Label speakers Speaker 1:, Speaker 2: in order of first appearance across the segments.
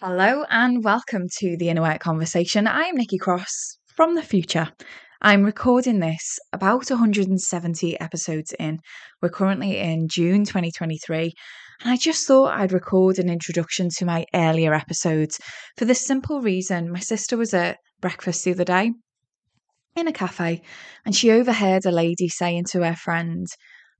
Speaker 1: Hello and welcome to the Inner Work Conversation. I am Nikki Cross from the future. I'm recording this about 170 episodes in. We're currently in June 2023, and I just thought I'd record an introduction to my earlier episodes for the simple reason my sister was at breakfast the other day in a cafe and she overheard a lady saying to her friend,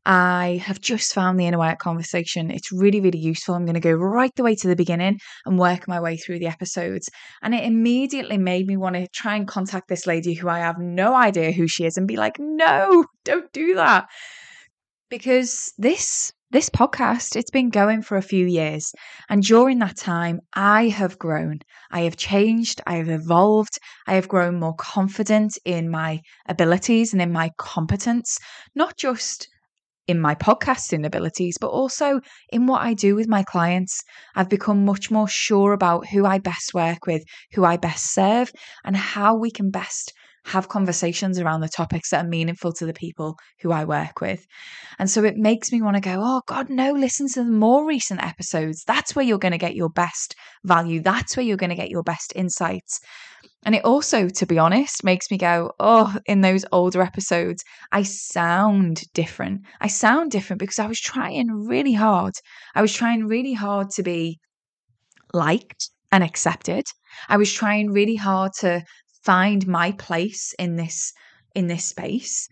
Speaker 1: I have just found the inner work conversation. It's really, really useful. I'm going to go right the way to the beginning and work my way through the episodes. And it immediately made me want to try and contact this lady who I have no idea who she is and be like, no, don't do that. Because this this podcast it's been going for a few years and during that time i have grown i have changed i have evolved i have grown more confident in my abilities and in my competence not just in my podcasting abilities, but also in what I do with my clients. I've become much more sure about who I best work with, who I best serve, and how we can best have conversations around the topics that are meaningful to the people who I work with. And so it makes me want to go, oh, God, no, listen to the more recent episodes. That's where you're going to get your best value. That's where you're going to get your best insights. And it also, to be honest, makes me go, oh, in those older episodes, I sound different. I sound different because I was trying really hard. I was trying really hard to be liked and accepted. I was trying really hard to find my place in this in this space.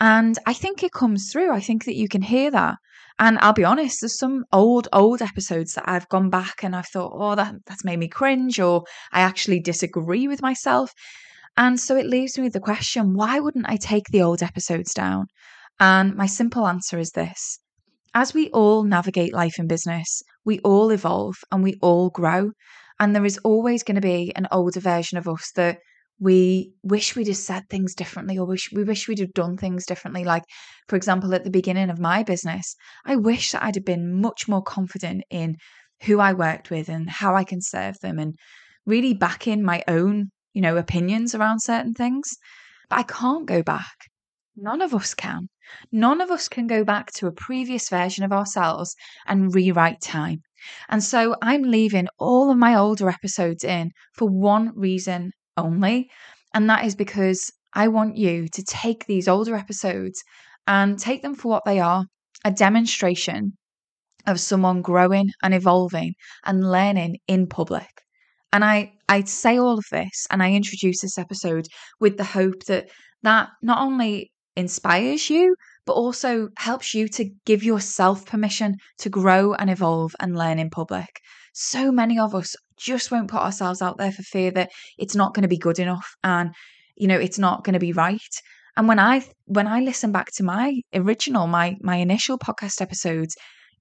Speaker 1: And I think it comes through. I think that you can hear that. And I'll be honest, there's some old, old episodes that I've gone back and I've thought, oh, that, that's made me cringe, or I actually disagree with myself. And so it leaves me with the question why wouldn't I take the old episodes down? And my simple answer is this as we all navigate life and business, we all evolve and we all grow. And there is always going to be an older version of us that we wish we'd have said things differently or wish we wish we'd have done things differently. Like for example at the beginning of my business i wish that i'd have been much more confident in who i worked with and how i can serve them and really back in my own you know opinions around certain things. But i can't go back. None of us can. None of us can go back to a previous version of ourselves and rewrite time. And so i'm leaving all of my older episodes in for one reason only. And that is because I want you to take these older episodes and take them for what they are a demonstration of someone growing and evolving and learning in public. And I, I say all of this and I introduce this episode with the hope that that not only inspires you, but also helps you to give yourself permission to grow and evolve and learn in public. So many of us just won't put ourselves out there for fear that it's not going to be good enough and you know it's not going to be right. And when i when i listen back to my original my my initial podcast episodes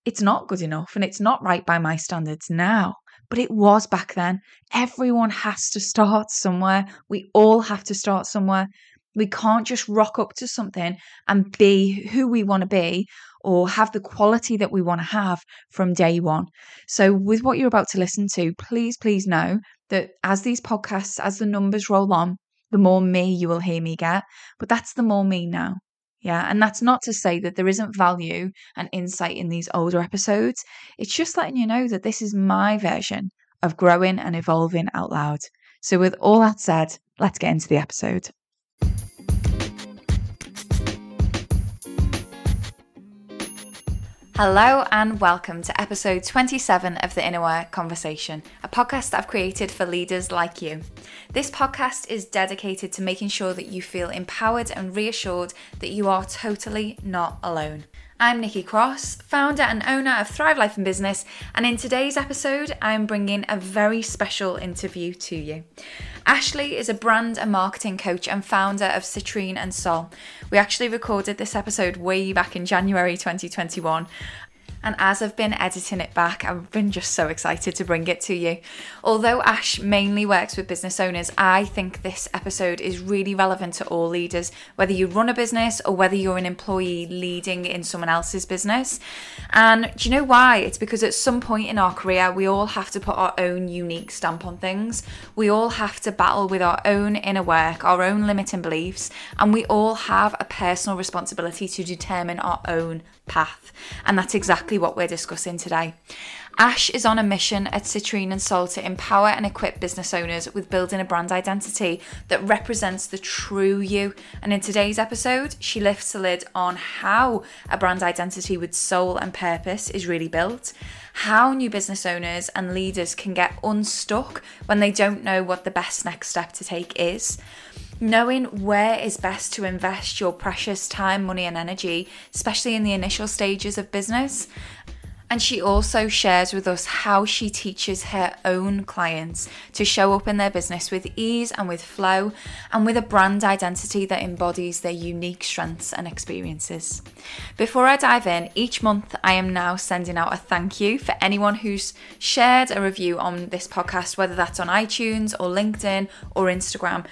Speaker 1: it's not good enough and it's not right by my standards now. But it was back then. Everyone has to start somewhere. We all have to start somewhere. We can't just rock up to something and be who we want to be or have the quality that we want to have from day one. So, with what you're about to listen to, please, please know that as these podcasts, as the numbers roll on, the more me you will hear me get. But that's the more me now. Yeah. And that's not to say that there isn't value and insight in these older episodes. It's just letting you know that this is my version of growing and evolving out loud. So, with all that said, let's get into the episode. Hello and welcome to episode 27 of the Inner Work Conversation, a podcast I've created for leaders like you. This podcast is dedicated to making sure that you feel empowered and reassured that you are totally not alone. I'm Nikki Cross, founder and owner of Thrive Life and Business, and in today's episode, I'm bringing a very special interview to you. Ashleigh is a brand and marketing coach and founder of Citrine and Sol. We actually recorded this episode way back in January 2021, and as I've been editing it back, I've been just so excited to bring it to you. Although Ash mainly works with business owners, I think this episode is really relevant to all leaders, whether you run a business or whether you're an employee leading in someone else's business. And do you know why? It's because at some point in our career, we all have to put our own unique stamp on things. We all have to battle with our own inner work, our own limiting beliefs, and we all have a personal responsibility to determine our own path. And that's exactly exactly what we're discussing today. Ash is on a mission at Citrine and Sol to empower and equip business owners with building a brand identity that represents the true you. And in today's episode, she lifts the lid on how a brand identity with soul and purpose is really built, how new business owners and leaders can get unstuck when they don't know what the best next step to take is knowing where is best to invest your precious time, money, and energy, especially in the initial stages of business, and she also shares with us how she teaches her own clients to show up in their business with ease and with flow and with a brand identity that embodies their unique strengths and experiences. Before I dive in, each month I am now sending out a thank you for anyone who's shared a review on this podcast, whether that's on iTunes or LinkedIn or Instagram.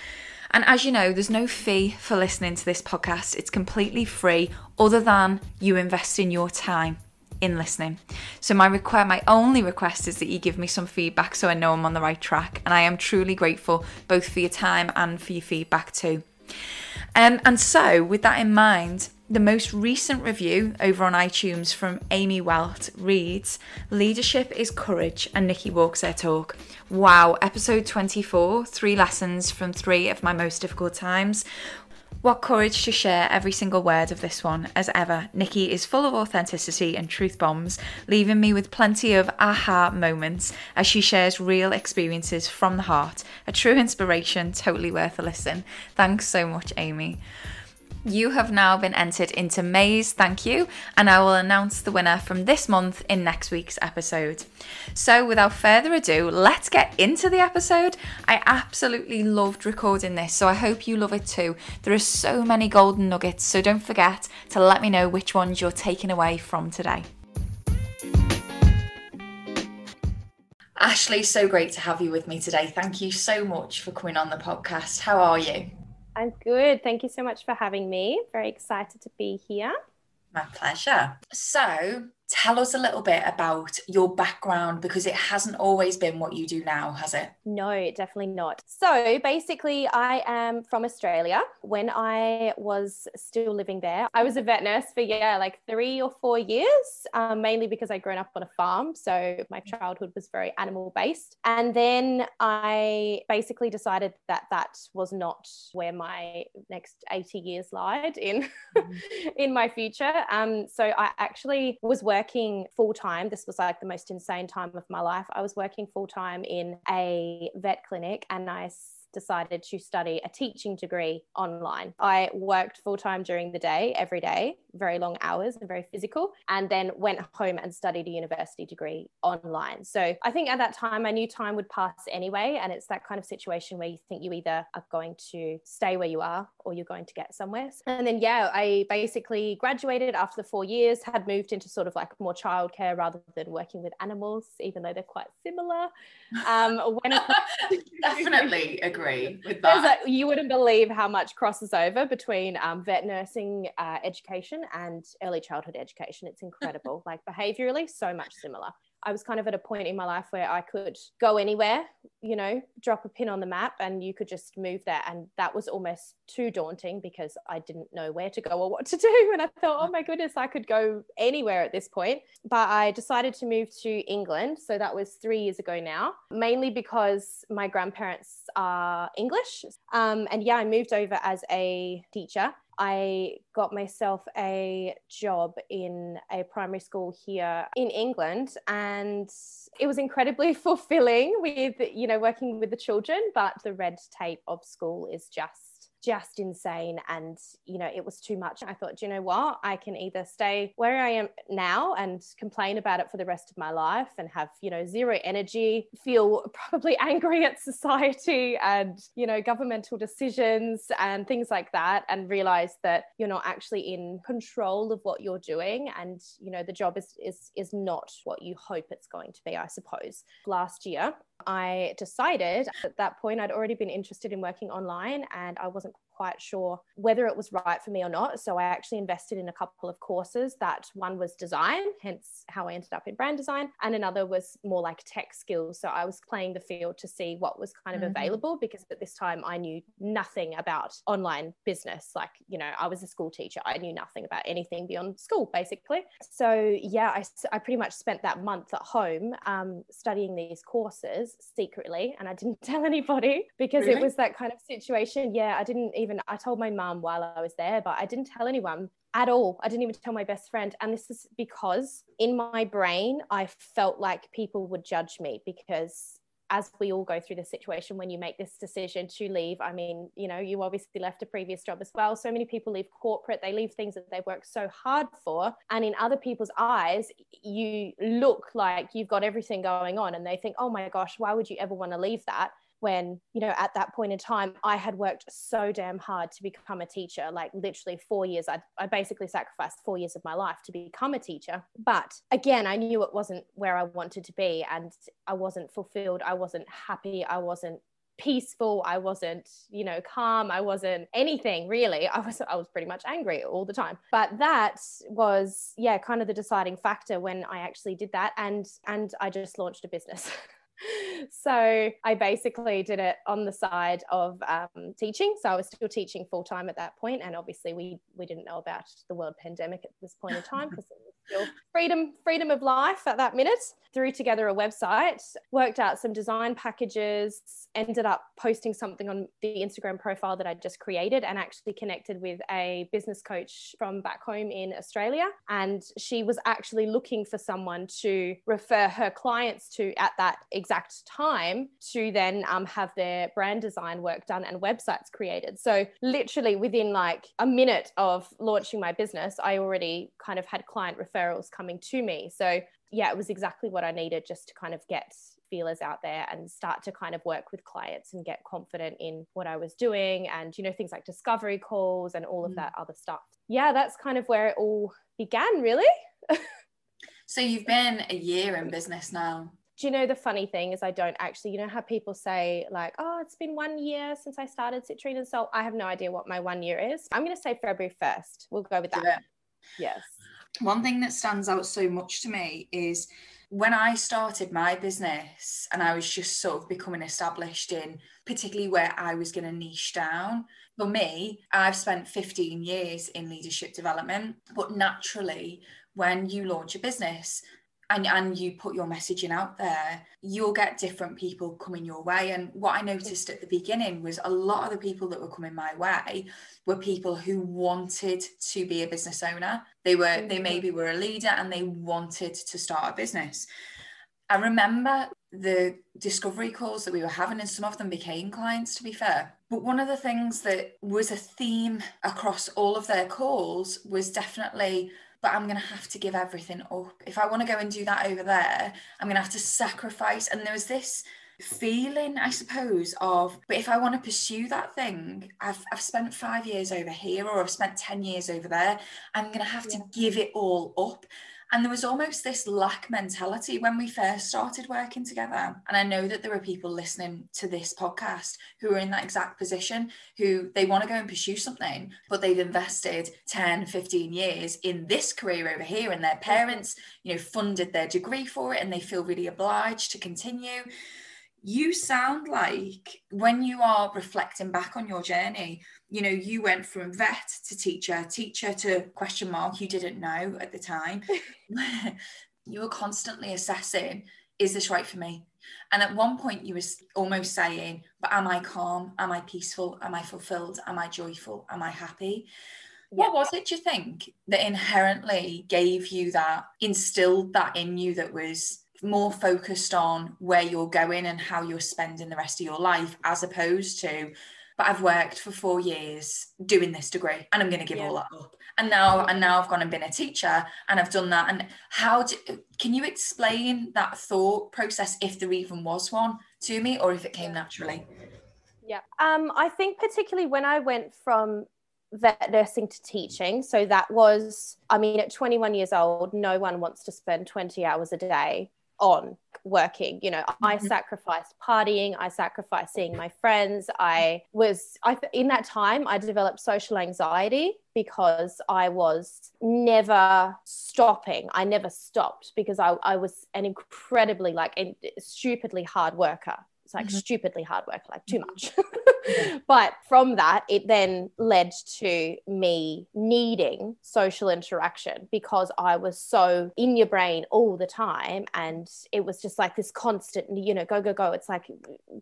Speaker 1: And as you know, there's no fee for listening to this podcast. It's completely free, other than you invest in your time in listening. So my request, my only request is that you give me some feedback so I know I'm on the right track. And I am truly grateful both for your time and for your feedback too. Um, and so, with that in mind, the most recent review over on iTunes from Amy Welt reads Leadership is courage, and Nikki walks their talk. Wow, episode 24 three lessons from three of my most difficult times. What courage to share every single word of this one. As ever, Nikki is full of authenticity and truth bombs, leaving me with plenty of aha moments as she shares real experiences from the heart. A true inspiration, totally worth a listen. Thanks so much, Amy. You have now been entered into May's thank you, and I will announce the winner from this month in next week's episode. So, without further ado, let's get into the episode. I absolutely loved recording this, so I hope you love it too. There are so many golden nuggets, so don't forget to let me know which ones you're taking away from today. Ashleigh, so great to have you with me today. Thank you so much for coming on the podcast. How are you?
Speaker 2: I'm good. Thank you so much for having me. Very excited to be here.
Speaker 1: My pleasure. So, tell us a little bit about your background because it hasn't always been what you do now, has it?
Speaker 2: No, definitely not. So basically, I am from Australia. When I was still living there, I was a vet nurse for, yeah, like three or four years, um, mainly because I'd grown up on a farm. So my childhood was very animal based. And then I basically decided that that was not where my next 80 years lied in, mm-hmm. in my future. Um, so I actually was working working full time. This was like the most insane time of my life. I was working full time in a vet clinic and I decided to study a teaching degree online. I worked full time during the day, every day, very long hours and very physical, and then went home and studied a university degree online. So I think at that time I knew time would pass anyway. And it's that kind of situation where you think you either are going to stay where you are or you're going to get somewhere. And then, yeah, I basically graduated after the four years, had moved into sort of like more childcare rather than working with animals, even though they're quite similar. Um,
Speaker 1: when Definitely agree with that.
Speaker 2: A, you wouldn't believe how much crosses over between um, vet nursing uh, education and early childhood education. It's incredible. like behaviorally, so much similar. I was kind of at a point in my life where I could go anywhere, you know, drop a pin on the map and you could just move there. And that was almost too daunting because I didn't know where to go or what to do. And I thought, oh my goodness, I could go anywhere at this point. But I decided to move to England. So that was three years ago now, mainly because my grandparents are English. Um, and yeah, I moved over as a teacher I got myself a job in a primary school here in England and it was incredibly fulfilling with you know working with the children but the red tape of school is just just insane and you know it was too much. I thought you know what? I can either stay where i am now and complain about it for the rest of my life and have you know zero energy feel probably angry at society and you know governmental decisions and things like that and realize that you're not actually in control of what you're doing and you know the job is is is not what you hope it's going to be i suppose. Last year I decided at that point I'd already been interested in working online and I wasn't quite sure whether it was right for me or not. So I actually invested in a couple of courses that one was design, hence how I ended up in brand design, and another was more like tech skills. So I was playing the field to see what was kind of mm-hmm. available because at this time I knew nothing about online business. Like, you know, I was a school teacher, I knew nothing about anything beyond school, basically. So yeah, I, I pretty much spent that month at home um, studying these courses secretly, and I didn't tell anybody because really? it was that kind of situation. Yeah, I didn't even, I told my mum while I was there, but I didn't tell anyone at all. I didn't even tell my best friend. And this is because in my brain, I felt like people would judge me because as we all go through the situation when you make this decision to leave i mean you know you obviously left a previous job as well so many people leave corporate they leave things that they've worked so hard for and in other people's eyes you look like you've got everything going on and they think oh my gosh why would you ever want to leave that when you know at that point in time i had worked so damn hard to become a teacher. Like literally four years I, I basically sacrificed four years of my life to become a teacher. But again i knew it wasn't where i wanted to be and i wasn't fulfilled. I wasn't happy. I wasn't peaceful. I wasn't you know calm. I wasn't anything really. I was i was pretty much angry all the time. But that was yeah kind of the deciding factor when i actually did that and and i just launched a business so I basically did it on the side of um, teaching. So I was still teaching full time at that point, and obviously we we didn't know about the world pandemic at this point in time because it freedom freedom of life at that minute. Threw together a website, worked out some design packages, ended up posting something on the Instagram profile that I just created, and actually connected with a business coach from back home in Australia, and she was actually looking for someone to refer her clients to at that exact time to then um, have their brand design work done and websites created. So, literally within like a minute of launching my business, I already kind of had client referrals coming to me. So, yeah, it was exactly what I needed just to kind of get feelers out there and start to kind of work with clients and get confident in what I was doing and, you know, things like discovery calls and all of mm. that other stuff. Yeah, that's kind of where it all began, really.
Speaker 1: so, you've been a year in business now
Speaker 2: do you know the funny thing is I don't actually, you know how people say like, oh, it's been one year since I started Citrine and Sol. I have no idea what my one year is. I'm going to say February 1st. We'll go with that. Yeah. Yes.
Speaker 1: One thing that stands out so much to me is when I started my business and I was just sort of becoming established in particularly where I was going to niche down. For me, I've spent 15 years in leadership development, but naturally, when you launch a business, and, and you put your messaging out there, you'll get different people coming your way. And what I noticed at the beginning was a lot of the people that were coming my way were people who wanted to be a business owner. They were, they mm-hmm. maybe were a leader and they wanted to start a business. I remember the discovery calls that we were having, and some of them became clients, to be fair. But one of the things that was a theme across all of their calls was definitely but I'm going to have to give everything up. If I want to go and do that over there, I'm going to have to sacrifice. And there was this feeling, I suppose, of, but if I want to pursue that thing, I've, I've spent five years over here or I've spent 10 years over there, I'm going to have to give it all up. And there was almost this lack mentality when we first started working together. And I know that there are people listening to this podcast who are in that exact position, who they want to go and pursue something, but they've invested 10, 15 years in this career over here, and their parents, you know, funded their degree for it and they feel really obliged to continue. You sound like when you are reflecting back on your journey, you know you went from vet to teacher teacher to question mark you didn't know at the time. You were constantly assessing is this right for me? And at one point you were almost saying but am i calm? Am i peaceful? Am i fulfilled? Am i joyful? Am i happy? Yeah. what was it do you think that inherently gave you that instilled that in you that was more focused on where you're going and how you're spending the rest of your life as opposed to but I've worked for four years doing this degree and I'm going to give yeah. all that up. And now, and now I've gone and been a teacher and I've done that. And how do, can you explain that thought process if there even was one to me or if it came naturally?
Speaker 2: Yeah. Um, I think particularly when I went from vet nursing to teaching. So that was, I mean, at 21 years old, no one wants to spend 20 hours a day on working you know mm-hmm. i sacrificed partying i sacrificed seeing my friends. I was i in that time i developed social anxiety because i was never stopping. I never stopped because i, I was an incredibly like a stupidly hard worker it's like mm-hmm. stupidly hard work, like too much. but from that, it then led to me needing social interaction because I was so in your brain all the time. And it was just like this constant, you know, go, go, go. It's like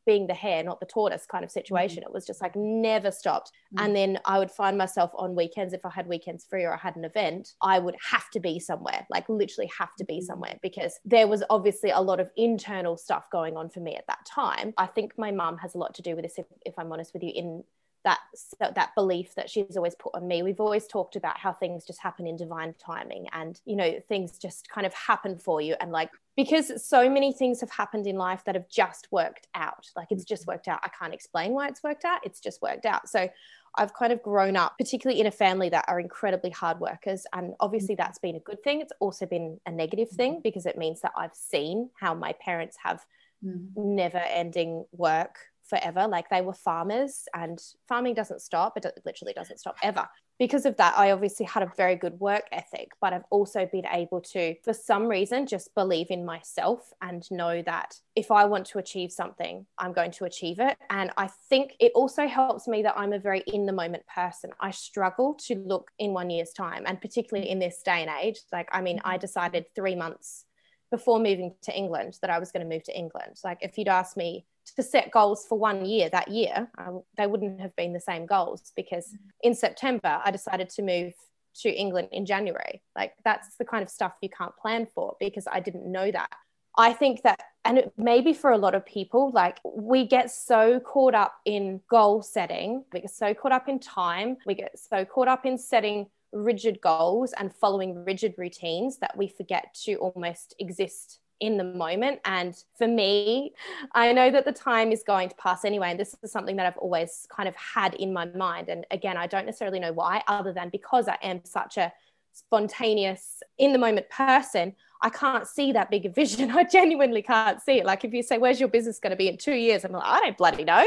Speaker 2: being the hare, not the tortoise kind of situation. Mm-hmm. It was just like never stopped. Mm-hmm. And then I would find myself on weekends, if I had weekends free or I had an event, I would have to be somewhere, like literally have to be mm-hmm. somewhere because there was obviously a lot of internal stuff going on for me at that time time. I think my mum has a lot to do with this, if, if I'm honest with you, in that that belief that she's always put on me. We've always talked about how things just happen in divine timing, and you know things just kind of happen for you, and like because so many things have happened in life that have just worked out. Like it's just worked out. I can't explain why it's worked out. It's just worked out. So I've kind of grown up, particularly in a family that are incredibly hard workers. And obviously, that's been a good thing. It's also been a negative thing because it means that I've seen how my parents have mm. never ending work forever. Like they were farmers, and farming doesn't stop. It literally doesn't stop ever. Because of that, I obviously had a very good work ethic, but I've also been able to, for some reason, just believe in myself and know that if I want to achieve something, I'm going to achieve it. And I think it also helps me that I'm a very in the moment person. I struggle to look in one year's time, and particularly in this day and age. Like, I mean, I decided three months before moving to England that I was going to move to England. Like if you'd asked me to set goals for one year that year, I, they wouldn't have been the same goals because mm-hmm. in September I decided to move to England in January. Like that's the kind of stuff you can't plan for because I didn't know that. I think that, and maybe for a lot of people, like we get so caught up in goal setting, we get so caught up in time, we get so caught up in setting rigid goals and following rigid routines that we forget to almost exist in the moment. And for me, I know that the time is going to pass anyway. And this is something that I've always kind of had in my mind. And again, I don't necessarily know why, other than because I am such a spontaneous, in the moment person. I can't see that big a vision. I genuinely can't see it. Like if you say, "Where's your business going to be in two years?" I'm like, I don't bloody know.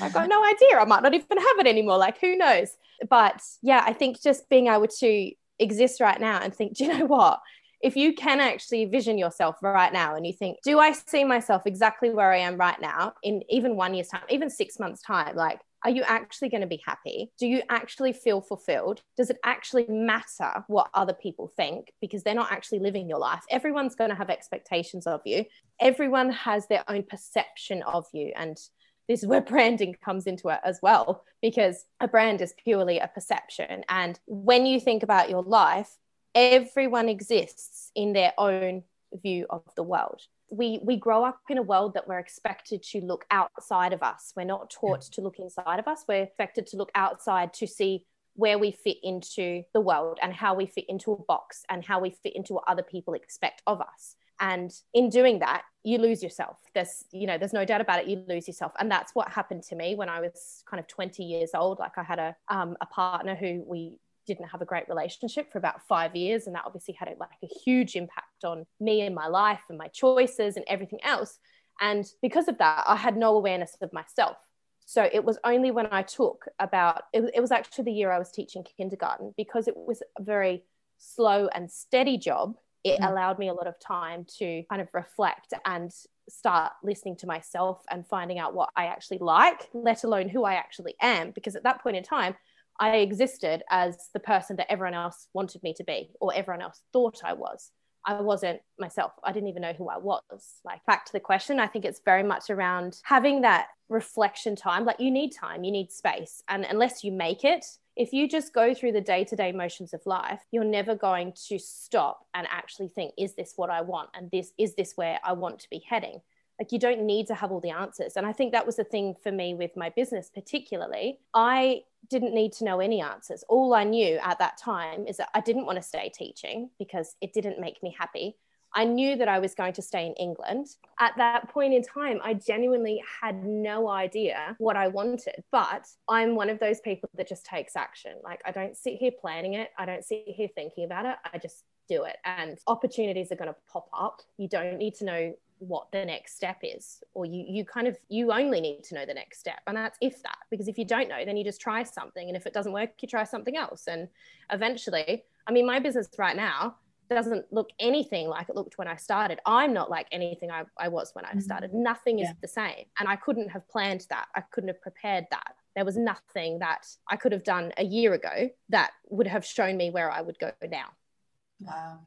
Speaker 2: I've got no idea. I might not even have it anymore. Like who knows? But yeah, I think just being able to exist right now and think, do you know what? If you can actually vision yourself right now and you think, do I see myself exactly where I am right now in even one year's time, even six months' time? Like, are you actually going to be happy? Do you actually feel fulfilled? Does it actually matter what other people think? Because they're not actually living your life. Everyone's going to have expectations of you, everyone has their own perception of you. And this is where branding comes into it as well, because a brand is purely a perception. And when you think about your life, everyone exists in their own view of the world we we grow up in a world that we're expected to look outside of us. We're not taught yeah. to look inside of us. We're expected to look outside to see where we fit into the world and how we fit into a box and how we fit into what other people expect of us. And in doing that you lose yourself. There's you know there's no doubt about it. You lose yourself. And that's what happened to me when i was kind of 20 years old. Like i had a um, a partner who we didn't have a great relationship for about five years and that obviously had a, like a huge impact on me and my life and my choices and everything else and because of that i had no awareness of myself so it was only when i took about it, it was actually the year i was teaching kindergarten because it was a very slow and steady job it mm. allowed me a lot of time to kind of reflect and start listening to myself and finding out what I actually like, let alone who I actually am. Because at that point in time, I existed as the person that everyone else wanted me to be or everyone else thought I was. I wasn't myself. I didn't even know who I was. Like, back to the question, I think it's very much around having that reflection time. Like, you need time, you need space. And unless you make it, if you just go through the day to day motions of life, you're never going to stop and actually think, is this what I want? And this is this where I want to be heading? Like you don't need to have all the answers and i think that was the thing for me with my business particularly i didn't need to know any answers all i knew at that time is that i didn't want to stay teaching because it didn't make me happy I knew that I was going to stay in England. At that point in time, I genuinely had no idea what I wanted, but I'm one of those people that just takes action. Like, I don't sit here planning it, I don't sit here thinking about it. I just do it. And opportunities are going to pop up. You don't need to know what the next step is or you you kind of you only need to know the next step and that's if that because if you don't know then you just try something and if it doesn't work you try something else and eventually i mean my business right now doesn't look anything like it looked when I started. I'm not like anything I, I was when I started. Mm-hmm. Nothing is yeah. the same. And I couldn't have planned that. I couldn't have prepared that. There was nothing that I could have done a year ago that would have shown me where I would go now.
Speaker 1: Wow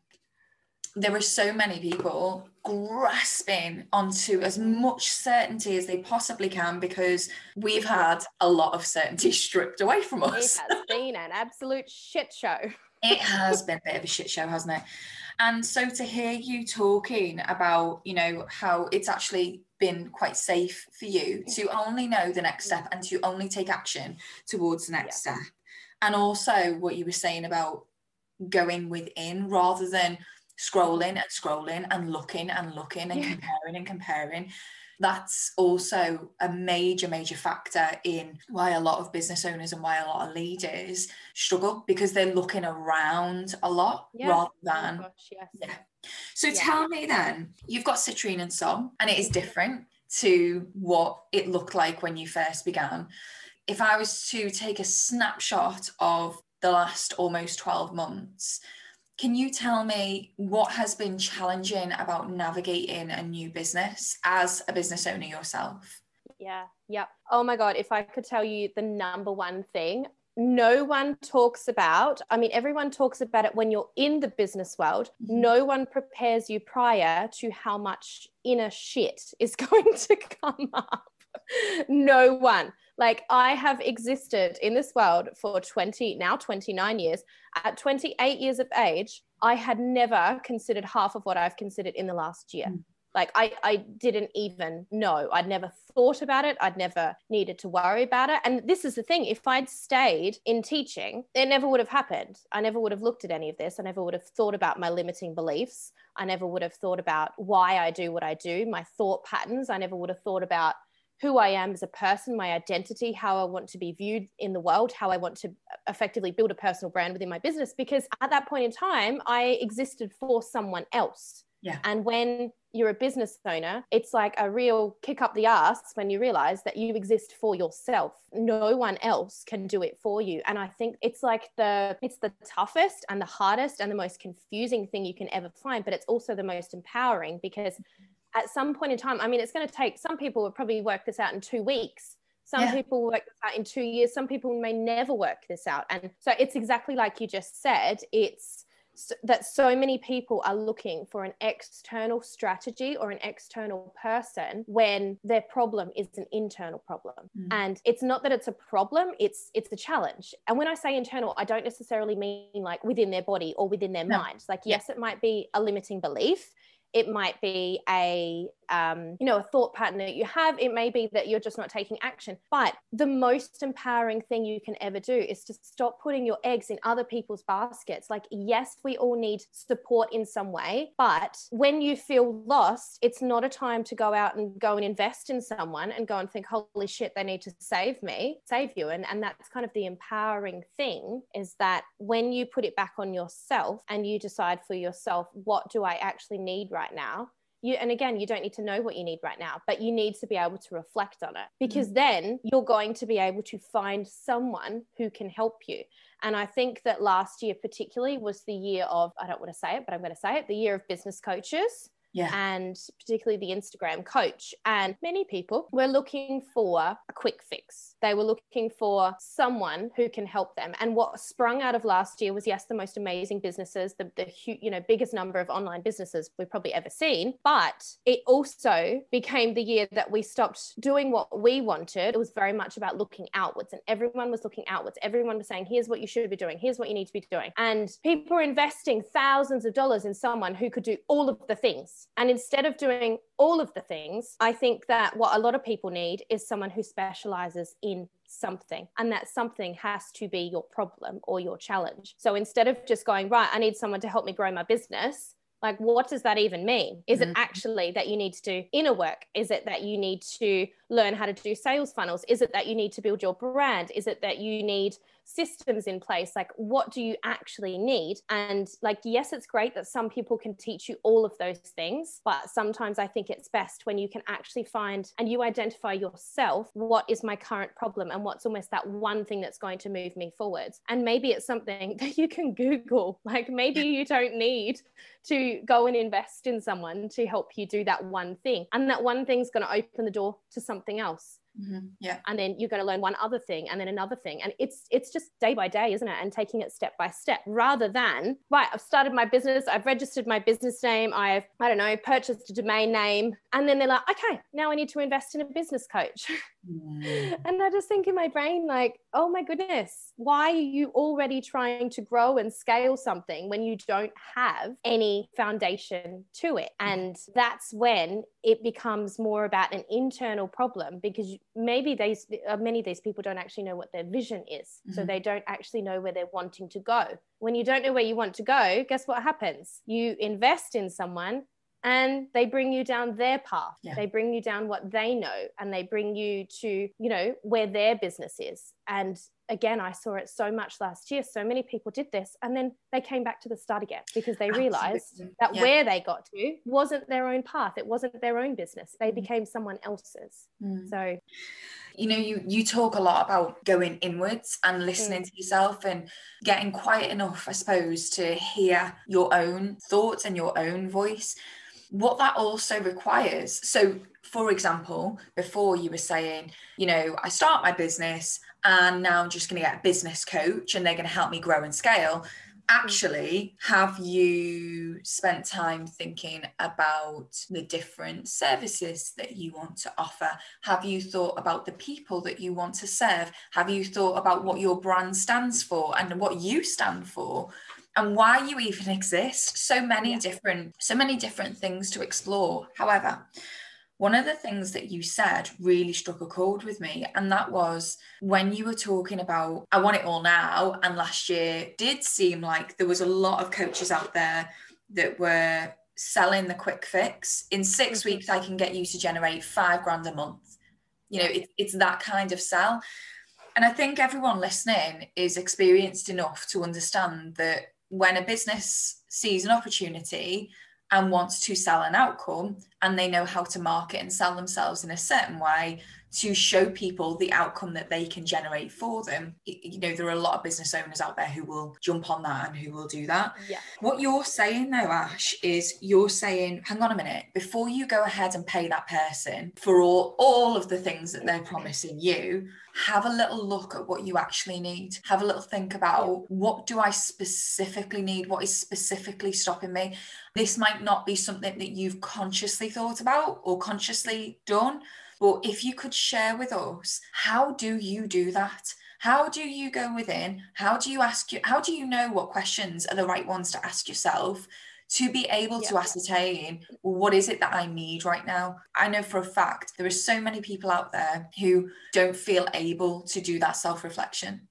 Speaker 1: there are so many people grasping onto as much certainty as they possibly can because we've had a lot of certainty stripped away from us.
Speaker 2: It has been an absolute shit show.
Speaker 1: it has been a bit of a shit show, hasn't it? And so to hear you talking about, you know, how it's actually been quite safe for you to only know the next step and to only take action towards the next yeah. step. And also what you were saying about going within rather than scrolling and scrolling and looking and looking and yeah. comparing and comparing that's also a major major factor in why a lot of business owners and why a lot of leaders struggle because they're looking around a lot yeah. rather oh than oh gosh, yes. yeah so yeah. tell me then you've got Citrine and Sol and it is different to what it looked like when you first began if i was to take a snapshot of the last almost 12 months can you tell me what has been challenging about navigating a new business as a business owner yourself?
Speaker 2: Yeah, yeah. Oh my God, if I could tell you the number one thing, no one talks about, I mean, everyone talks about it when you're in the business world. Mm-hmm. No one prepares you prior to how much inner shit is going to come up. no one. Like I have existed in this world for 20, now 29 years. At 28 years of age, I had never considered half of what I've considered in the last year. Mm. Like I, I didn't even know. I'd never thought about it. I'd never needed to worry about it. And this is the thing if I'd stayed in teaching, it never would have happened. I never would have looked at any of this. I never would have thought about my limiting beliefs. I never would have thought about why I do what I do, my thought patterns. I never would have thought about who I am as a person, my identity, how I want to be viewed in the world, how I want to effectively build a personal brand within my business. Because at that point in time, I existed for someone else.
Speaker 1: Yeah.
Speaker 2: And when you're a business owner, it's like a real kick up the ass when you realize that you exist for yourself. No one else can do it for you. And I think it's like the it's the toughest and the hardest and the most confusing thing you can ever find, but it's also the most empowering because at some point in time, I mean, it's going to take some people will probably work this out in two weeks. Some yeah. people work this out in two years. Some people may never work this out. And so it's exactly like you just said. It's so, that so many people are looking for an external strategy or an external person when their problem is an internal problem mm. and it's not that it's a problem it's it's a challenge and when i say internal i don't necessarily mean like within their body or within their no. mind like yes yeah. it might be a limiting belief it might be a um, you know a thought pattern that you have it may be that you're just not taking action. But the most empowering thing you can ever do is to stop putting your eggs in other people's baskets. Like yes we all need support in some way but when you feel lost it's not a time to go out and go and invest in someone and go and think holy shit they need to save me save you. And and that's kind of the empowering thing is that when you put it back on yourself and you decide for yourself what do i actually need right now you and again you don't need to know what you need right now but you need to be able to reflect on it because mm-hmm. then you're going to be able to find someone who can help you and i think that last year particularly was the year of i don't want to say it but i'm going to say it the year of business coaches
Speaker 1: yeah.
Speaker 2: and particularly the Instagram coach. And many people were looking for a quick fix. They were looking for someone who can help them. And what sprung out of last year was yes, the most amazing businesses, the, the you know biggest number of online businesses we've probably ever seen. But it also became the year that we stopped doing what we wanted. It was very much about looking outwards, and everyone was looking outwards. Everyone was saying, "Here's what you should be doing. Here's what you need to be doing." And people were investing thousands of dollars in someone who could do all of the things and instead of doing all of the things, I think that what a lot of people need is someone who specializes in something. And that something has to be your problem or your challenge. So instead of just going, right, I need someone to help me grow my business, like what does that even mean is mm-hmm. it actually that you need to do inner work is it that you need to learn how to do sales funnels is it that you need to build your brand is it that you need systems in place like what do you actually need? And like yes it's great that some people can teach you all of those things but sometimes i think it's best when you can actually find and you identify yourself what is my current problem and what's almost that one thing that's going to move me forwards and maybe it's something that you can google like maybe you don't need to go and invest in someone to help you do that one thing. And that one thing's going to open the door to something else
Speaker 1: Mm-hmm. Yeah.
Speaker 2: And then you're going to learn one other thing and then another thing. And it's it's just day by day, isn't it? And taking it step by step rather than, right, I've started my business, I've registered my business name, I've, I don't know, purchased a domain name. And then they're like, okay, now I need to invest in a business coach. And I just think in my brain, like, oh my goodness, why are you already trying to grow and scale something when you don't have any foundation to it? And that's when it becomes more about an internal problem because maybe these uh, many of these people don't actually know what their vision is. Mm-hmm. so they don't actually know where they're wanting to go. When you don't know where you want to go guess what happens? You invest in someone and they bring you down their path yeah. they bring you down what they know and they bring you to you know where their business is and again i saw it so much last year so many people did this and then they came back to the start again because they realized that yeah. where they got to wasn't their own path it wasn't their own business they mm. became someone else's mm. so
Speaker 1: you know you you talk a lot about going inwards and listening mm. to yourself and getting quiet enough i suppose to hear your own thoughts and your own voice what that also requires. So, for example, before you were saying, you know, I start my business and now I'm just going to get a business coach and they're going to help me grow and scale. Actually, have you spent time thinking about the different services that you want to offer? Have you thought about the people that you want to serve? Have you thought about what your brand stands for and what you stand for? And why you even exist. So many yeah. different so many different things to explore. However one of the things that you said really struck a chord with me and that was when you were talking about i want it all now and last year did seem like there was a lot of coaches out there that were selling the quick fix. In 6 mm-hmm. weeks i can get you to generate 5 grand a month. You know it, it's that kind of sell. And i think everyone listening is experienced enough to understand that when a business sees an opportunity and wants to sell an outcome and they know how to market and sell themselves in a certain way to show people the outcome that they can generate for them. You know, there are a lot of business owners out there who will jump on that and who will do that.
Speaker 2: Yeah.
Speaker 1: What you're saying though, Ash, is you're saying, hang on a minute, before you go ahead and pay that person for all, all of the things that they're promising you, have a little look at what you actually need. Have a little think about what do I specifically need? What is specifically stopping me? This might not be something that you've consciously thought about or consciously done but if you could share with us, how do you do that? How do you go within? How do you ask you? How do you know what questions are the right ones to ask yourself to be able yeah. to ascertain what is it that I need right now? I know for a fact there are so many people out there who don't feel able to do that self reflection.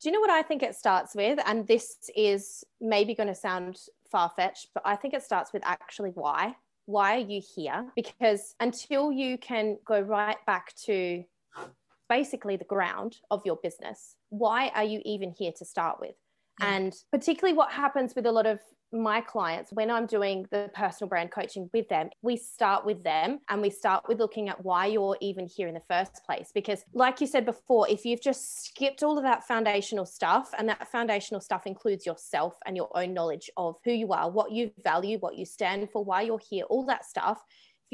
Speaker 2: Do you know what I think it starts with? And this is maybe going to sound far fetched, but I think it starts with actually why why are you here? Because until you can go right back to basically the ground of your business, why are you even here to start with? And particularly what happens with a lot of my clients, when I'm doing the personal brand coaching with them, we start with them and we start with looking at why you're even here in the first place. Because, like you said before, if you've just skipped all of that foundational stuff, and that foundational stuff includes yourself and your own knowledge of who you are, what you value, what you stand for, why you're here, all that stuff,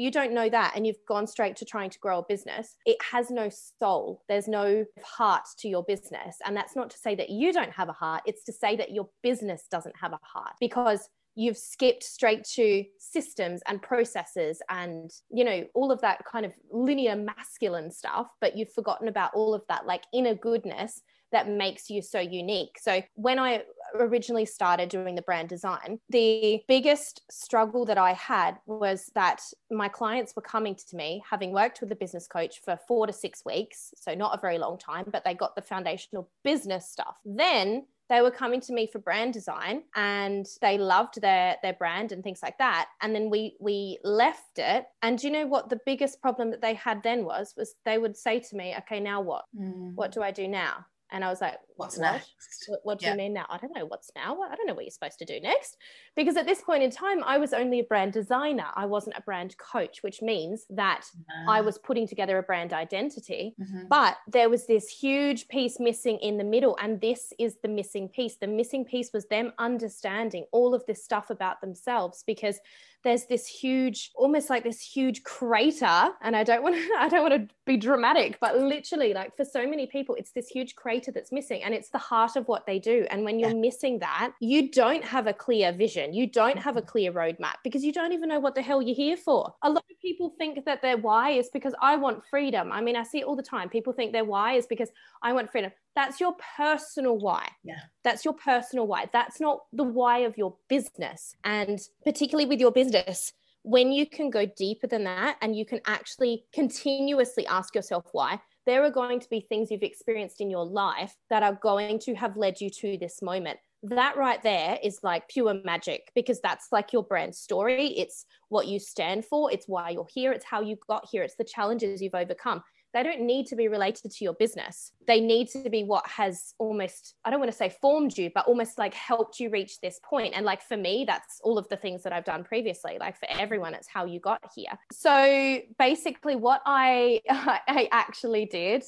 Speaker 2: you don't know that and you've gone straight to trying to grow a business, it has no soul. There's no heart to your business. And that's not to say that you don't have a heart, it's to say that your business doesn't have a heart because you've skipped straight to systems and processes and you know all of that kind of linear masculine stuff but you've forgotten about all of that like inner goodness that makes you so unique. So when I originally started doing the brand design, the biggest struggle that I had was that my clients were coming to me having worked with a business coach for 4 to 6 weeks, so not a very long time, but they got the foundational business stuff. Then they were coming to me for brand design and they loved their their brand and things like that and then we we left it and you know what the biggest problem that they had then was was they would say to me okay now what mm. what do i do now And I was like,
Speaker 1: What's
Speaker 2: what?
Speaker 1: next?
Speaker 2: What, what do
Speaker 1: Yeah.
Speaker 2: you mean now? I don't know what's now. I don't know what you're supposed to do next. Because at this point in time, I was only a brand designer. I wasn't a brand coach, which means that I was putting together a brand identity.
Speaker 1: Mhm.
Speaker 2: But there was this huge piece missing in the middle. And this is the missing piece. The missing piece was them understanding all of this stuff about themselves because there's this huge, almost like this huge crater. And I don't want to, I don't want to be dramatic, but literally, like for so many people, it's this huge crater that's missing. And it's the heart of what they do. And when you're missing that, you don't have a clear vision. You don't have a mm-hmm. clear roadmap because you don't even know what the hell you're here for. A lot of people think that their why is because I want freedom. I mean, I see it all the time. People think their why is because I want freedom. That's your personal why.
Speaker 1: Yeah.
Speaker 2: That's your personal why. That's not the why of your business. And particularly with your business, when you can go deeper than that and you can actually continuously ask yourself why, there are going to be things you've experienced in your life that are going to have led you to this moment. That right there is like pure magic because that's like your brand story. It's what you stand for. It's why you're here. It's how you got here. It's the challenges you've overcome they don't need to be related to your business. They need to be what has almost, I don't want to say formed you, but almost like helped you reach this point. And like for me, that's all of the things that I've done previously. Like for everyone, it's how you got here. So basically, what I, I actually did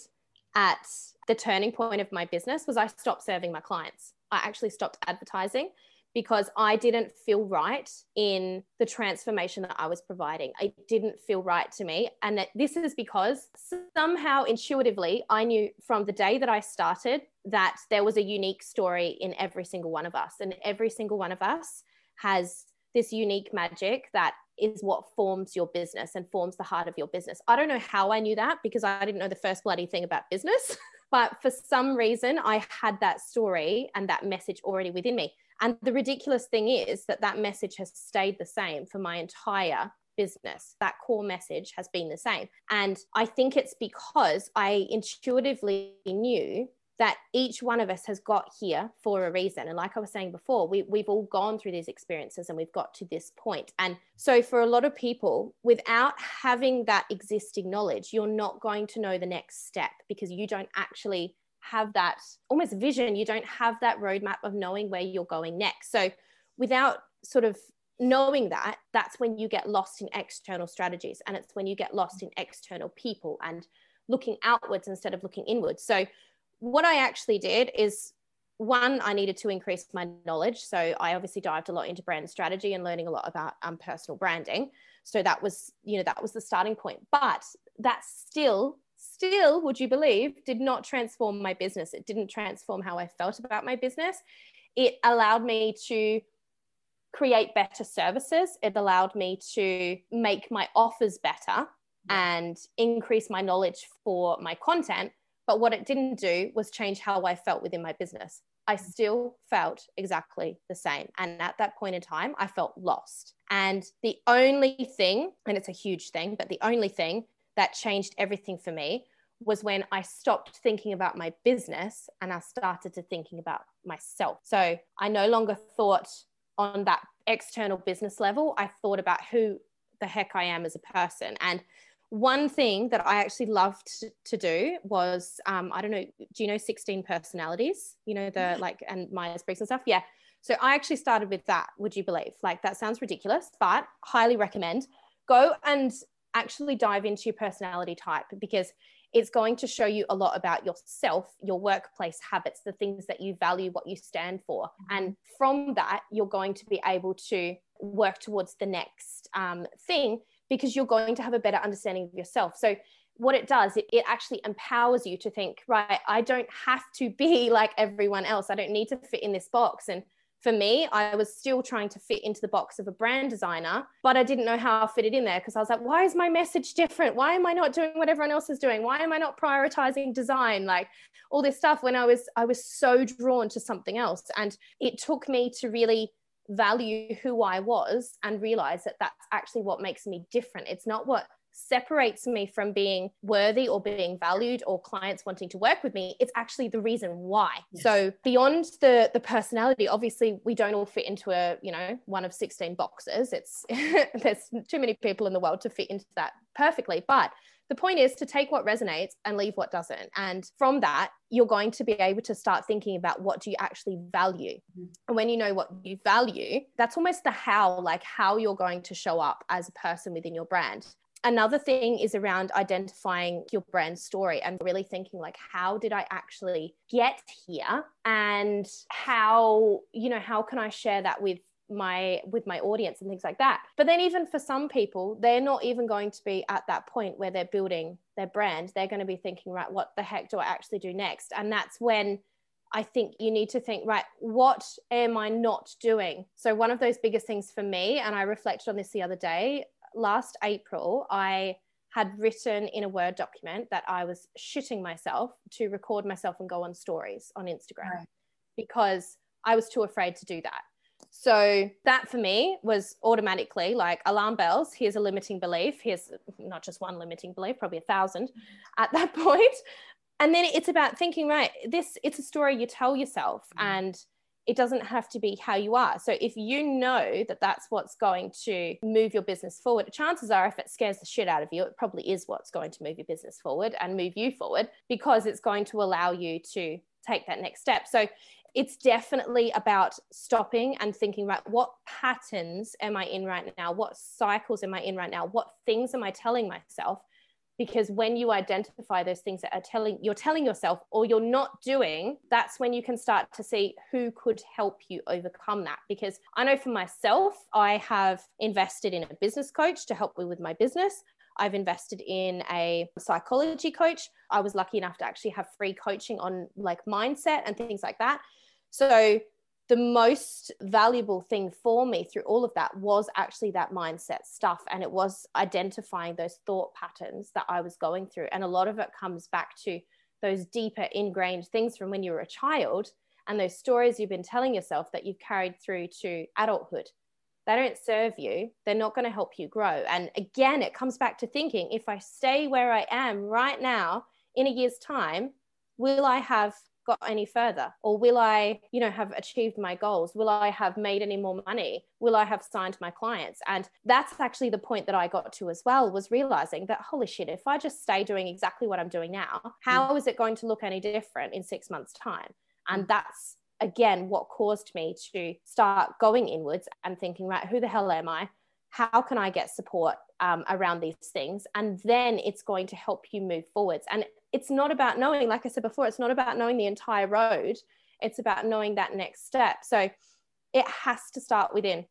Speaker 2: at the turning point of my business was I stopped serving my clients. I actually stopped advertising because I didn't feel right in the transformation that I was providing. It didn't feel right to me. And this is because somehow intuitively, I knew from the day that I started that there was a unique story in every single one of us. And every single one of us has this unique magic that is what forms your business and forms the heart of your business. I don't know how I knew that because I didn't know the first bloody thing about business. But for some reason, I had that story and that message already within me. And the ridiculous thing is that that message has stayed the same for my entire business. That core message has been the same. And I think it's because I intuitively knew that each one of us has got here for a reason. And like I was saying before, we, we've all gone through these experiences and we've got to this point. And so, for a lot of people, without having that existing knowledge, you're not going to know the next step because you don't actually have that almost vision. You don't have that roadmap of knowing where you're going next. So, without sort of knowing that, that's when you get lost in external strategies and it's when you get lost in external people and looking outwards instead of looking inwards. So, what I actually did is one, I needed to increase my knowledge. So I obviously dived a lot into brand strategy and learning a lot about um, personal branding. So that was, you know, that was the starting point. But that still, still, would you believe, did not transform my business. It didn't transform how I felt about my business. It allowed me to create better services. It allowed me to make my offers better and increase my knowledge for my content but what it didn't do was change how I felt within my business. I mm. still felt exactly the same. And at that point in time, I felt lost. And the only thing, and it's a huge thing, but the only thing that changed everything for me was when I stopped thinking about my business and I started to thinking about myself. So I no longer thought on that external business level. I thought about who the heck I am as a person. And one thing that I actually loved to do was um, I don't know, do you know 16 personalities? You know, the like and Myers Briggs and stuff? Yeah. So I actually started with that, would you believe? Like that sounds ridiculous, but highly recommend. Go and actually dive into your personality type because it's going to show you a lot about yourself, your workplace habits, the things that you value, what you stand for. And from that, you're going to be able to work towards the next um, thing because you're going to have a better understanding of yourself. So, what it does, it, it actually empowers you to think, right, I don't have to be like everyone else. I don't need to fit in this box. And for me, I was still trying to fit into the box of a brand designer, but I didn't know how I fit it in there because I was like, why is my message different? Why am I not doing what everyone else is doing? Why am I not prioritizing design? Like all this stuff when I was I was so drawn to something else. And it took me to really value who I was and realize that that's actually what makes me different. It's not what separates me from being worthy or being valued or clients wanting to work with me it's actually the reason why
Speaker 1: Yes.
Speaker 2: so beyond the the personality obviously we don't all fit into a you know one of 16 boxes it's there's too many people in the world to fit into that perfectly but the point is to take what resonates and leave what doesn't. And from that, you're going to be able to start thinking about what do you actually value. Mm-hmm. And when you know what you value, that's almost the how, like how you're going to show up as a person within your brand. Another thing is around identifying your brand story and really thinking like how did I actually get here? And how you know how can I share that with my with my audience and things like that? But then even for some people they're not even going to be at that point where they're building their brand. They're going to be thinking right what the heck do i actually do next? And that's when i think you need to think right what am i not doing? So one of those biggest things for me and i reflected on this the other day last april i had written in a word document that i was shitting myself to record myself and go on stories on instagram right. because i was too afraid to do that so that for me was automatically like alarm bells. Here's a limiting belief. Here's not just one limiting belief, probably a thousand at that point. And then it's about thinking, right, this it's a story you tell yourself mm-hmm. and it doesn't have to be how you are. So if you know that that's what's going to move your business forward, chances are if it scares the shit out of you, it probably is what's going to move your business forward and move you forward because it's going to allow you to take that next step. So it's definitely about stopping and thinking right what patterns am i in right now what cycles am i in right now what things am i telling myself because when you identify those things that are telling you're telling yourself or you're not doing that's when you can start to see who could help you overcome that because i know for myself i have invested in a business coach to help me with my business I've invested in a psychology coach. I was lucky enough to actually have free coaching on like mindset and things like that. So the most valuable thing for me through all of that was actually that mindset stuff. And it was identifying those thought patterns that I was going through. And a lot of it comes back to those deeper ingrained things from when you were a child and those stories you've been telling yourself that you've carried through to adulthood. They don't serve you, they're not going to help you grow. And again, it comes back to thinking if I stay where I am right now in a year's time, will I have got any further? Or will i you know have achieved my goals? Will i have made any more money? Will i have signed my clients? And that's actually the point that i got to as well was realizing that holy shit if i just stay doing exactly what i'm doing now how mm. it going to look any different in 6 months time? And mm. that's again what caused me to start going inwards and thinking right who the hell am i? How can i get support um, around these things? And then it's going to help you move forwards. And it's not about knowing, like I said before, it's not about knowing the entire road. It's about knowing that next step. So it has to start within.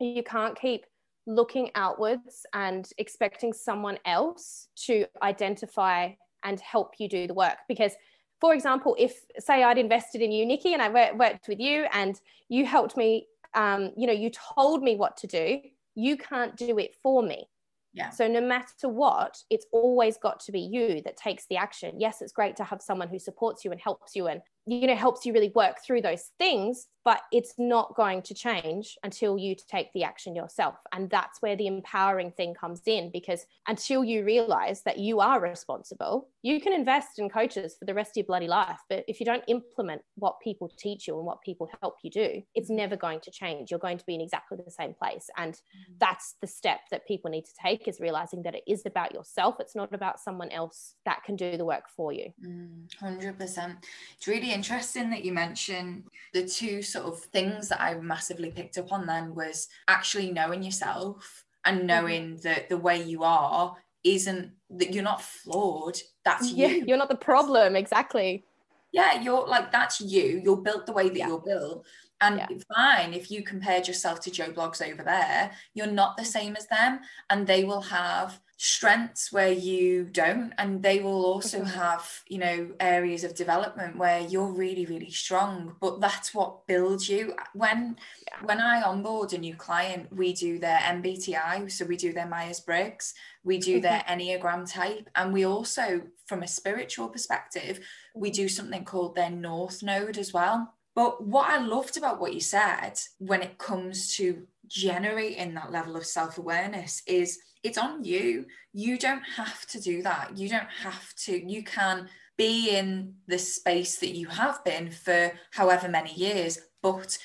Speaker 2: You can't keep looking outwards and expecting someone else to identify and help you do the work. Because, for example, if say I'd invested in you, Nikki, and I worked with you and you helped me, um, you know, you told me what to do, you can't do it for me.
Speaker 1: Yeah.
Speaker 2: So no matter what, it's always got to be you that takes the action. Yes, it's great to have someone who supports you and helps you and you know helps you really work through those things but it's not going to change until you take the action yourself. And that's where the empowering thing comes in because until you realize that you are responsible you can invest in coaches for the rest of your bloody life. But if you don't implement what people teach you and what people help you do it's mm-hmm. never going to change. You're going to be in exactly the same place. And mm-hmm. that's the step that people need to take is realizing that it is about yourself. It's not about someone else that can do the work for you.
Speaker 1: Mm, 100% it's really interesting that you mentioned the two sort of things that I massively picked up on then was actually knowing yourself and mm-hmm. knowing that the way you are isn't that you're not flawed. That's
Speaker 2: yeah,
Speaker 1: you.
Speaker 2: You're not the problem. Exactly.
Speaker 1: Yeah, you're like that's you. You're built the way that yeah. you're built. And yeah. fine, if you compared yourself to Joe Bloggs over there, you're not the same as them. And they will have strengths where you don't and they will also mm-hmm. have you know areas of development where you're really really strong but that's what builds you when yeah. when i onboard a new client we do their mbti so we do their myers-briggs we do their mm-hmm. enneagram type and we also from a spiritual perspective we do something called their north node as well but what i loved about what you said when it comes to generating that level of self-awareness is it's on you. You don't have to do that. You don't have to. You can be in the space that you have been for however many years. But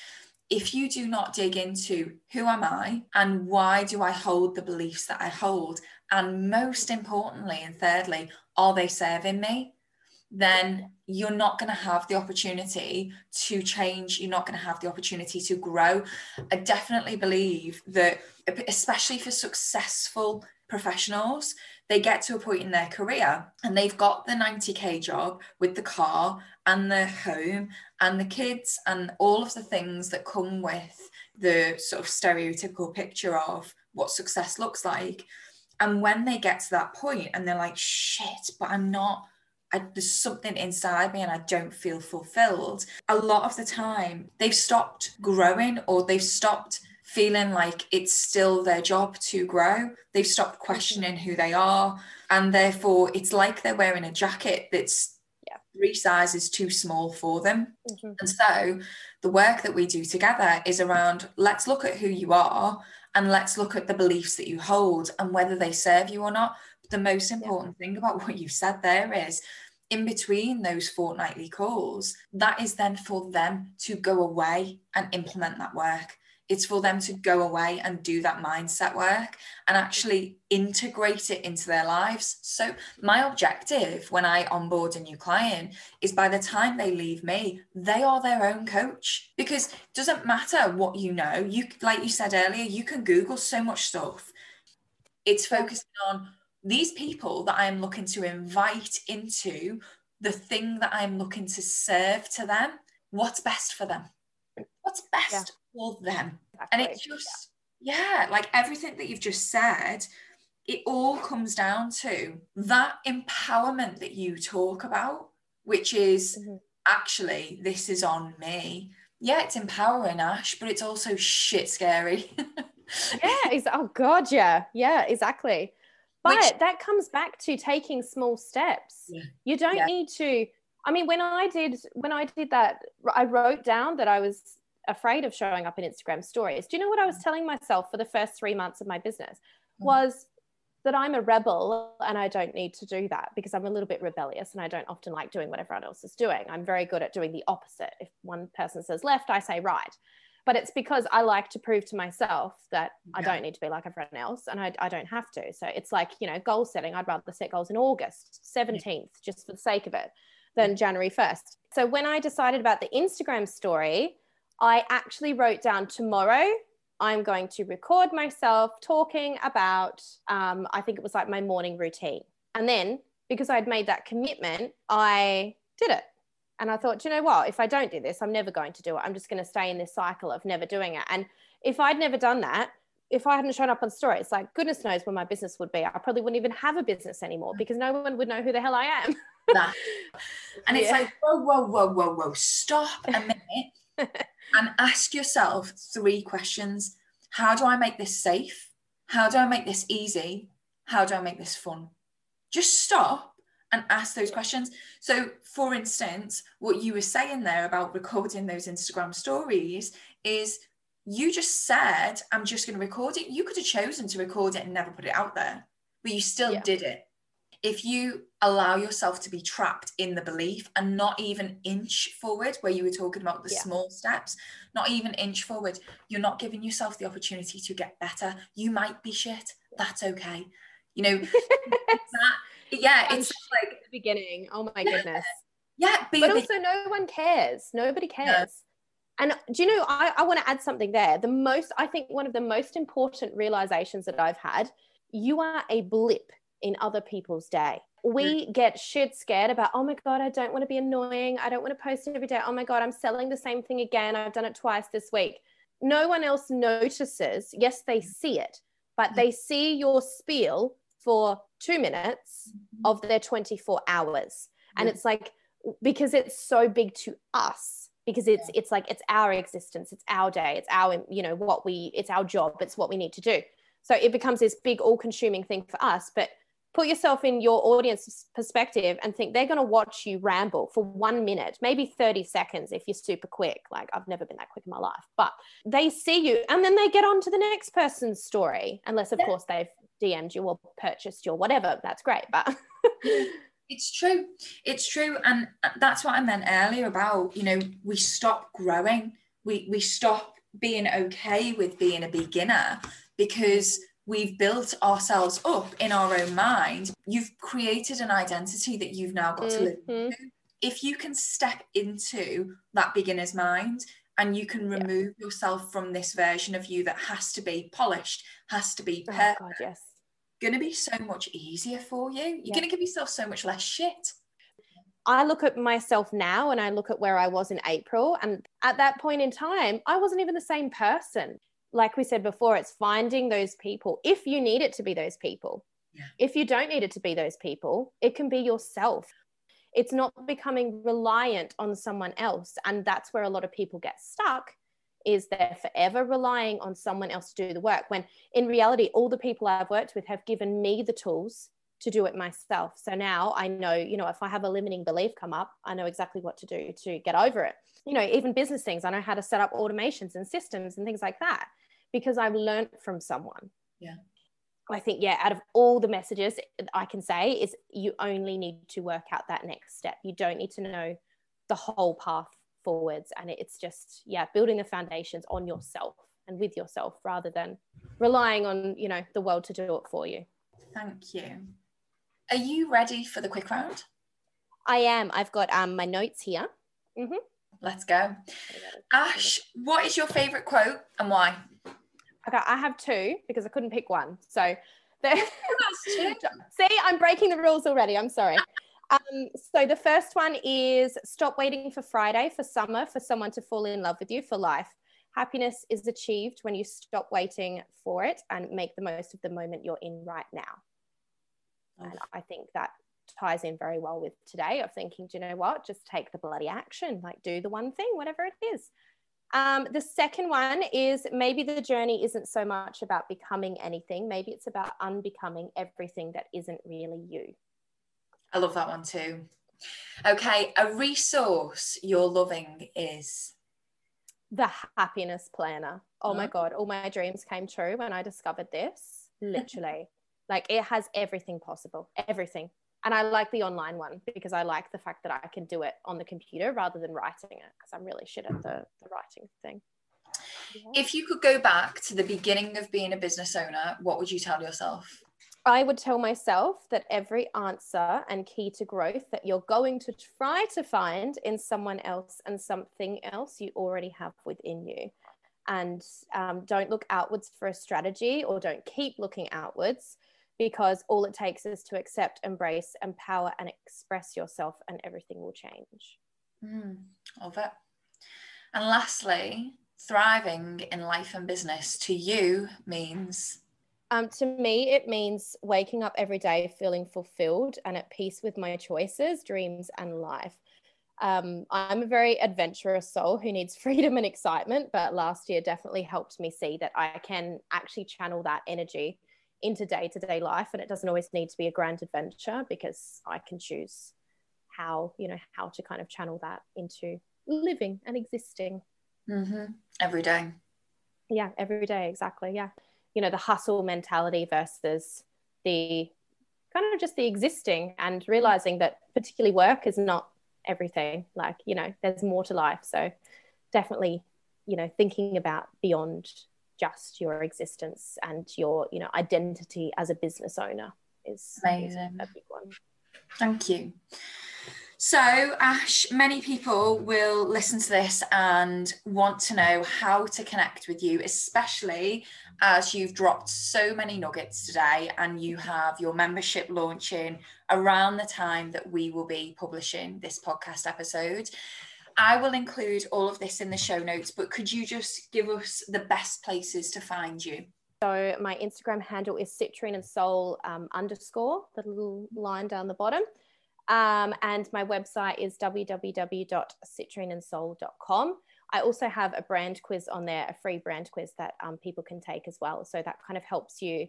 Speaker 1: if you do not dig into who am I and why do I hold the beliefs that I hold and most importantly and thirdly are they serving me then you're not going to have the opportunity to change. You're not going to have the opportunity to grow. I definitely believe that, especially for successful professionals, they get to a point in their career and they've got the 90k job with the car and the home and the kids and all of the things that come with the sort of stereotypical picture of what success looks like. And when they get to that point and they're like, shit, but I'm not I, there's something inside me and I don't feel fulfilled. A lot of the time, they've stopped growing or they've stopped feeling like it's still their job to grow. They've stopped mm-hmm. questioning who they are. And therefore, it's like they're wearing a jacket that's yeah. three sizes too small for them. Mm-hmm. And so, the work that we do together is around let's look at who you are and let's look at the beliefs that you hold and whether they serve you or not the most important yeah. thing about what you've said there is in between those fortnightly calls, that is then for them to go away and implement that work. It's for them to go away and do that mindset work and actually integrate it into their lives. So, my objective when I onboard a new client is by the time they leave me, they are their own coach because it doesn't matter what you know. You, like you said earlier, you can Google so much stuff. It's focusing on these people that I'm looking to invite into the thing that I'm looking to serve to them, what's best for them? What's best yeah. for them? Exactly. And it's just, yeah. yeah, like everything that you've just said, it all comes down to that empowerment that you talk about, which is mm-hmm. actually, this is on me. Yeah, it's empowering, Ash, but it's also shit scary.
Speaker 2: yeah, it's, oh God, yeah, yeah, exactly but Which, that comes back to taking small steps. Yeah, you don't yeah. need to. I mean, when I did when I did that, I wrote down that I was afraid of showing up in Instagram stories. Do you know what I was mm. telling myself for the first three months of my business? Mm. Was that I'm a rebel and I don't need to do that because I'm a little bit rebellious and I don't often like doing what everyone else is doing. I'm very good at doing the opposite. If one person says left, I say right but it's because I like to prove to myself that yeah. I don't need to be like everyone else and I, I don't have to. So it's like, you know, goal setting. I'd rather set goals in August 17th, yeah. just for the sake of it, than January 1st. So when I decided about the Instagram story, I actually wrote down tomorrow I'm going to record myself talking about, um, I think it was like my morning routine. And then because I'd made that commitment, I did it. And I thought, you know what? If I don't do this, I'm never going to do it. I'm just going to stay in this cycle of never doing it. And if I'd never done that, if I hadn't shown up on stories, like goodness knows where my business would be. I probably wouldn't even have a business anymore because no one would know who the hell I am.
Speaker 1: nah. And it's yeah. like, whoa, whoa, whoa, whoa, whoa, stop a minute and ask yourself three questions. How do I make this safe? How do I make this easy? How do I make this fun? Just stop and ask those questions. So, for instance, what you were saying there about recording those Instagram stories is you just said, I'm just going to record it. You could have chosen to record it and never put it out there, but you still yeah. did it. If you allow yourself to be trapped in the belief and not even inch forward, where you were talking about the yeah. small steps, not even inch forward, you're not giving yourself the opportunity to get better. You might be shit. That's okay. You know, that yeah, it's like
Speaker 2: the beginning. Oh my goodness.
Speaker 1: Yeah,
Speaker 2: but also no one cares. Nobody cares. And do you know, I, I want to add something there. The most, I think, one of the most important realizations that I've had you are a blip in other people's day. We mm. get shit scared about, oh my God, I don't want to be annoying. I don't want to post every day. Oh my God, I'm selling the same thing again. I've done it twice this week. No one else notices. Yes, they see it, but mm. they see your spiel for two minutes mm-hmm. of their 24 hours. And it's like, because it's so big to us, because it's it's like it's our existence, it's our day, it's our, you know, what we it's our job, it's what we need to do. So it becomes this big all-consuming thing for us. But put yourself in your audience's perspective and think they're going to watch you ramble for one minute, maybe 30 seconds if you're super quick. Like I've never been that quick in my life, but they see you and then they get on to the next person's story, unless, of yeah. course, they've DM'd you or purchased you or whatever, that's great. But
Speaker 1: it's true. It's true. And that's what I meant earlier about, you know, we stop growing. We we stop being okay with being a beginner because we've built ourselves up in our own mind. You've created an identity that you've now got to live
Speaker 2: Mhm.
Speaker 1: into. If you can step into that beginner's mind and you can
Speaker 2: Yeah.
Speaker 1: remove yourself from this version of you that has to be polished, has to be
Speaker 2: Oh,
Speaker 1: perfect,
Speaker 2: God, yes.
Speaker 1: Going to be so much easier for you. You're
Speaker 2: Yeah.
Speaker 1: going to give yourself so much less shit.
Speaker 2: I look at myself now and I look at where I was in April. And at that point in time, I wasn't even the same person. Like we said before, it's finding those people if you need it to be those people.
Speaker 1: Yeah.
Speaker 2: If you don't need it to be those people, it can be yourself. It's not becoming reliant on someone else. And that's where a lot of people get stuck is they're forever relying on someone else to do the work when in reality all the people I've worked with have given me the tools to do it myself. So now I know, you know, if I have a limiting belief come up, I know exactly what to do to get over it. You know, even business things, I know how to set up automations and systems and things like that because I've learned from someone.
Speaker 1: Yeah.
Speaker 2: I think, yeah, out of all the messages I can say is you only need to work out that next step. You don't need to know the whole path forwards. And it's just, yeah, building the foundations on yourself and with yourself rather than relying on, you know, the world to do it for you.
Speaker 1: Thank you. Are you ready for the quick round?
Speaker 2: I am. I've got um, my notes here. Mm-hmm.
Speaker 1: Let's go. Ash, what is your favourite quote and why?
Speaker 2: Okay, I have two because I couldn't pick one. So, the,
Speaker 1: That's two.
Speaker 2: see, I'm breaking the rules already. I'm sorry. Um, so the first one is stop waiting for Friday for summer for someone to fall in love with you for life. Happiness is achieved when you stop waiting for it and make the most of the moment you're in right now. And I think that ties in very well with today of thinking, do you know what? Just take the bloody action, like do the one thing, whatever it is. Um, the second one is maybe the journey isn't so much about becoming anything, maybe it's about unbecoming everything that isn't really you.
Speaker 1: I love that one too. Okay, a resource you're loving is
Speaker 2: The happiness planner. Oh my. God, all my dreams came true when I discovered this. Literally. like it has everything possible, everything. And I like the online one because I like the fact that I can do it on the computer rather than writing it because I'm really shit at the, the writing thing. Yeah.
Speaker 1: if you could go back to the beginning of being a business owner, what would you tell yourself?
Speaker 2: I would tell myself that every answer and key to growth that you're going to try to find in someone else and something else you already have within you. And um, don't look outwards for a strategy or don't keep looking outwards because all it takes is to accept, embrace, empower, and express yourself, and everything will change.
Speaker 1: Mm, love it. And lastly, thriving in life and business to you means
Speaker 2: Um, to me, it means waking up every day feeling fulfilled and at peace with my choices, dreams, and life. Um, I'm a very adventurous soul who needs freedom and excitement, but last year definitely helped me see that I can actually channel that energy into day to day life. And it doesn't always need to be a grand adventure because I can choose how, you know, how to kind of channel that into living and existing.
Speaker 1: mhm, every day.
Speaker 2: Yeah, every day, exactly. Yeah. You know, the hustle mentality versus the kind of just the existing and realizing that particularly work is not everything. Like, you know, there's more to life. So definitely, you know, thinking about beyond just your existence and your, you know, identity as a business owner is, is a big one.
Speaker 1: Thank you. So, Ash, many people will listen to this and want to know how to connect with you, especially as you've dropped so many nuggets today and you have your membership launching around the time that we will be publishing this podcast episode. I will include all of this in the show notes, but could you just give us the best places to find you?
Speaker 2: So my Instagram handle is Citrine and Sol um, underscore, the little line down the bottom. Um, and my website is www.citrineandsol.com. I also have a brand quiz on there, a free brand quiz that um, people can take as well. So that kind of helps you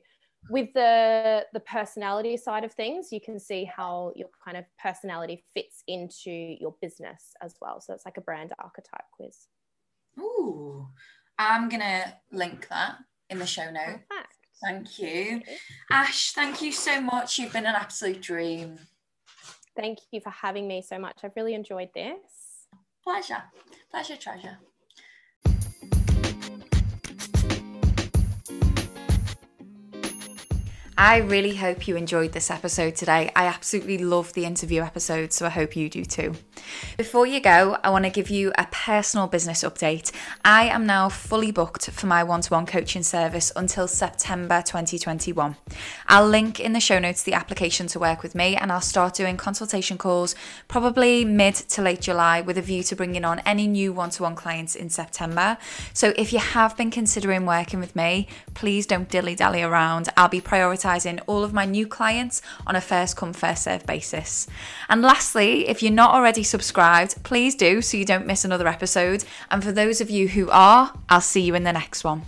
Speaker 2: with the the personality side of things. You can see how your kind of personality fits into your business as well. So it's like a brand archetype quiz.
Speaker 1: Ooh, I'm going to link that in the show notes.
Speaker 2: Perfect.
Speaker 1: Thank you. Ash, thank you so much. You've been an absolute dream.
Speaker 2: Thank you for having me so much. I've really enjoyed this.
Speaker 1: Pleasure. Pleasure, treasure. I really hope you enjoyed this episode today. I absolutely love the interview episode, so I hope you do too. Before you go, I want to give you a personal business update. I am now fully booked for my one to one coaching service until September 2021. I'll link in the show notes the application to work with me, and I'll start doing consultation calls probably mid to late July with a view to bringing on any new one to one clients in September. So if you have been considering working with me, please don't dilly dally around. I'll be prioritizing all of my new clients on a first come, first serve basis. And lastly, if you're not already subscribed, please do so you don't miss another episode. And for those of you who are, I'll see you in the next one.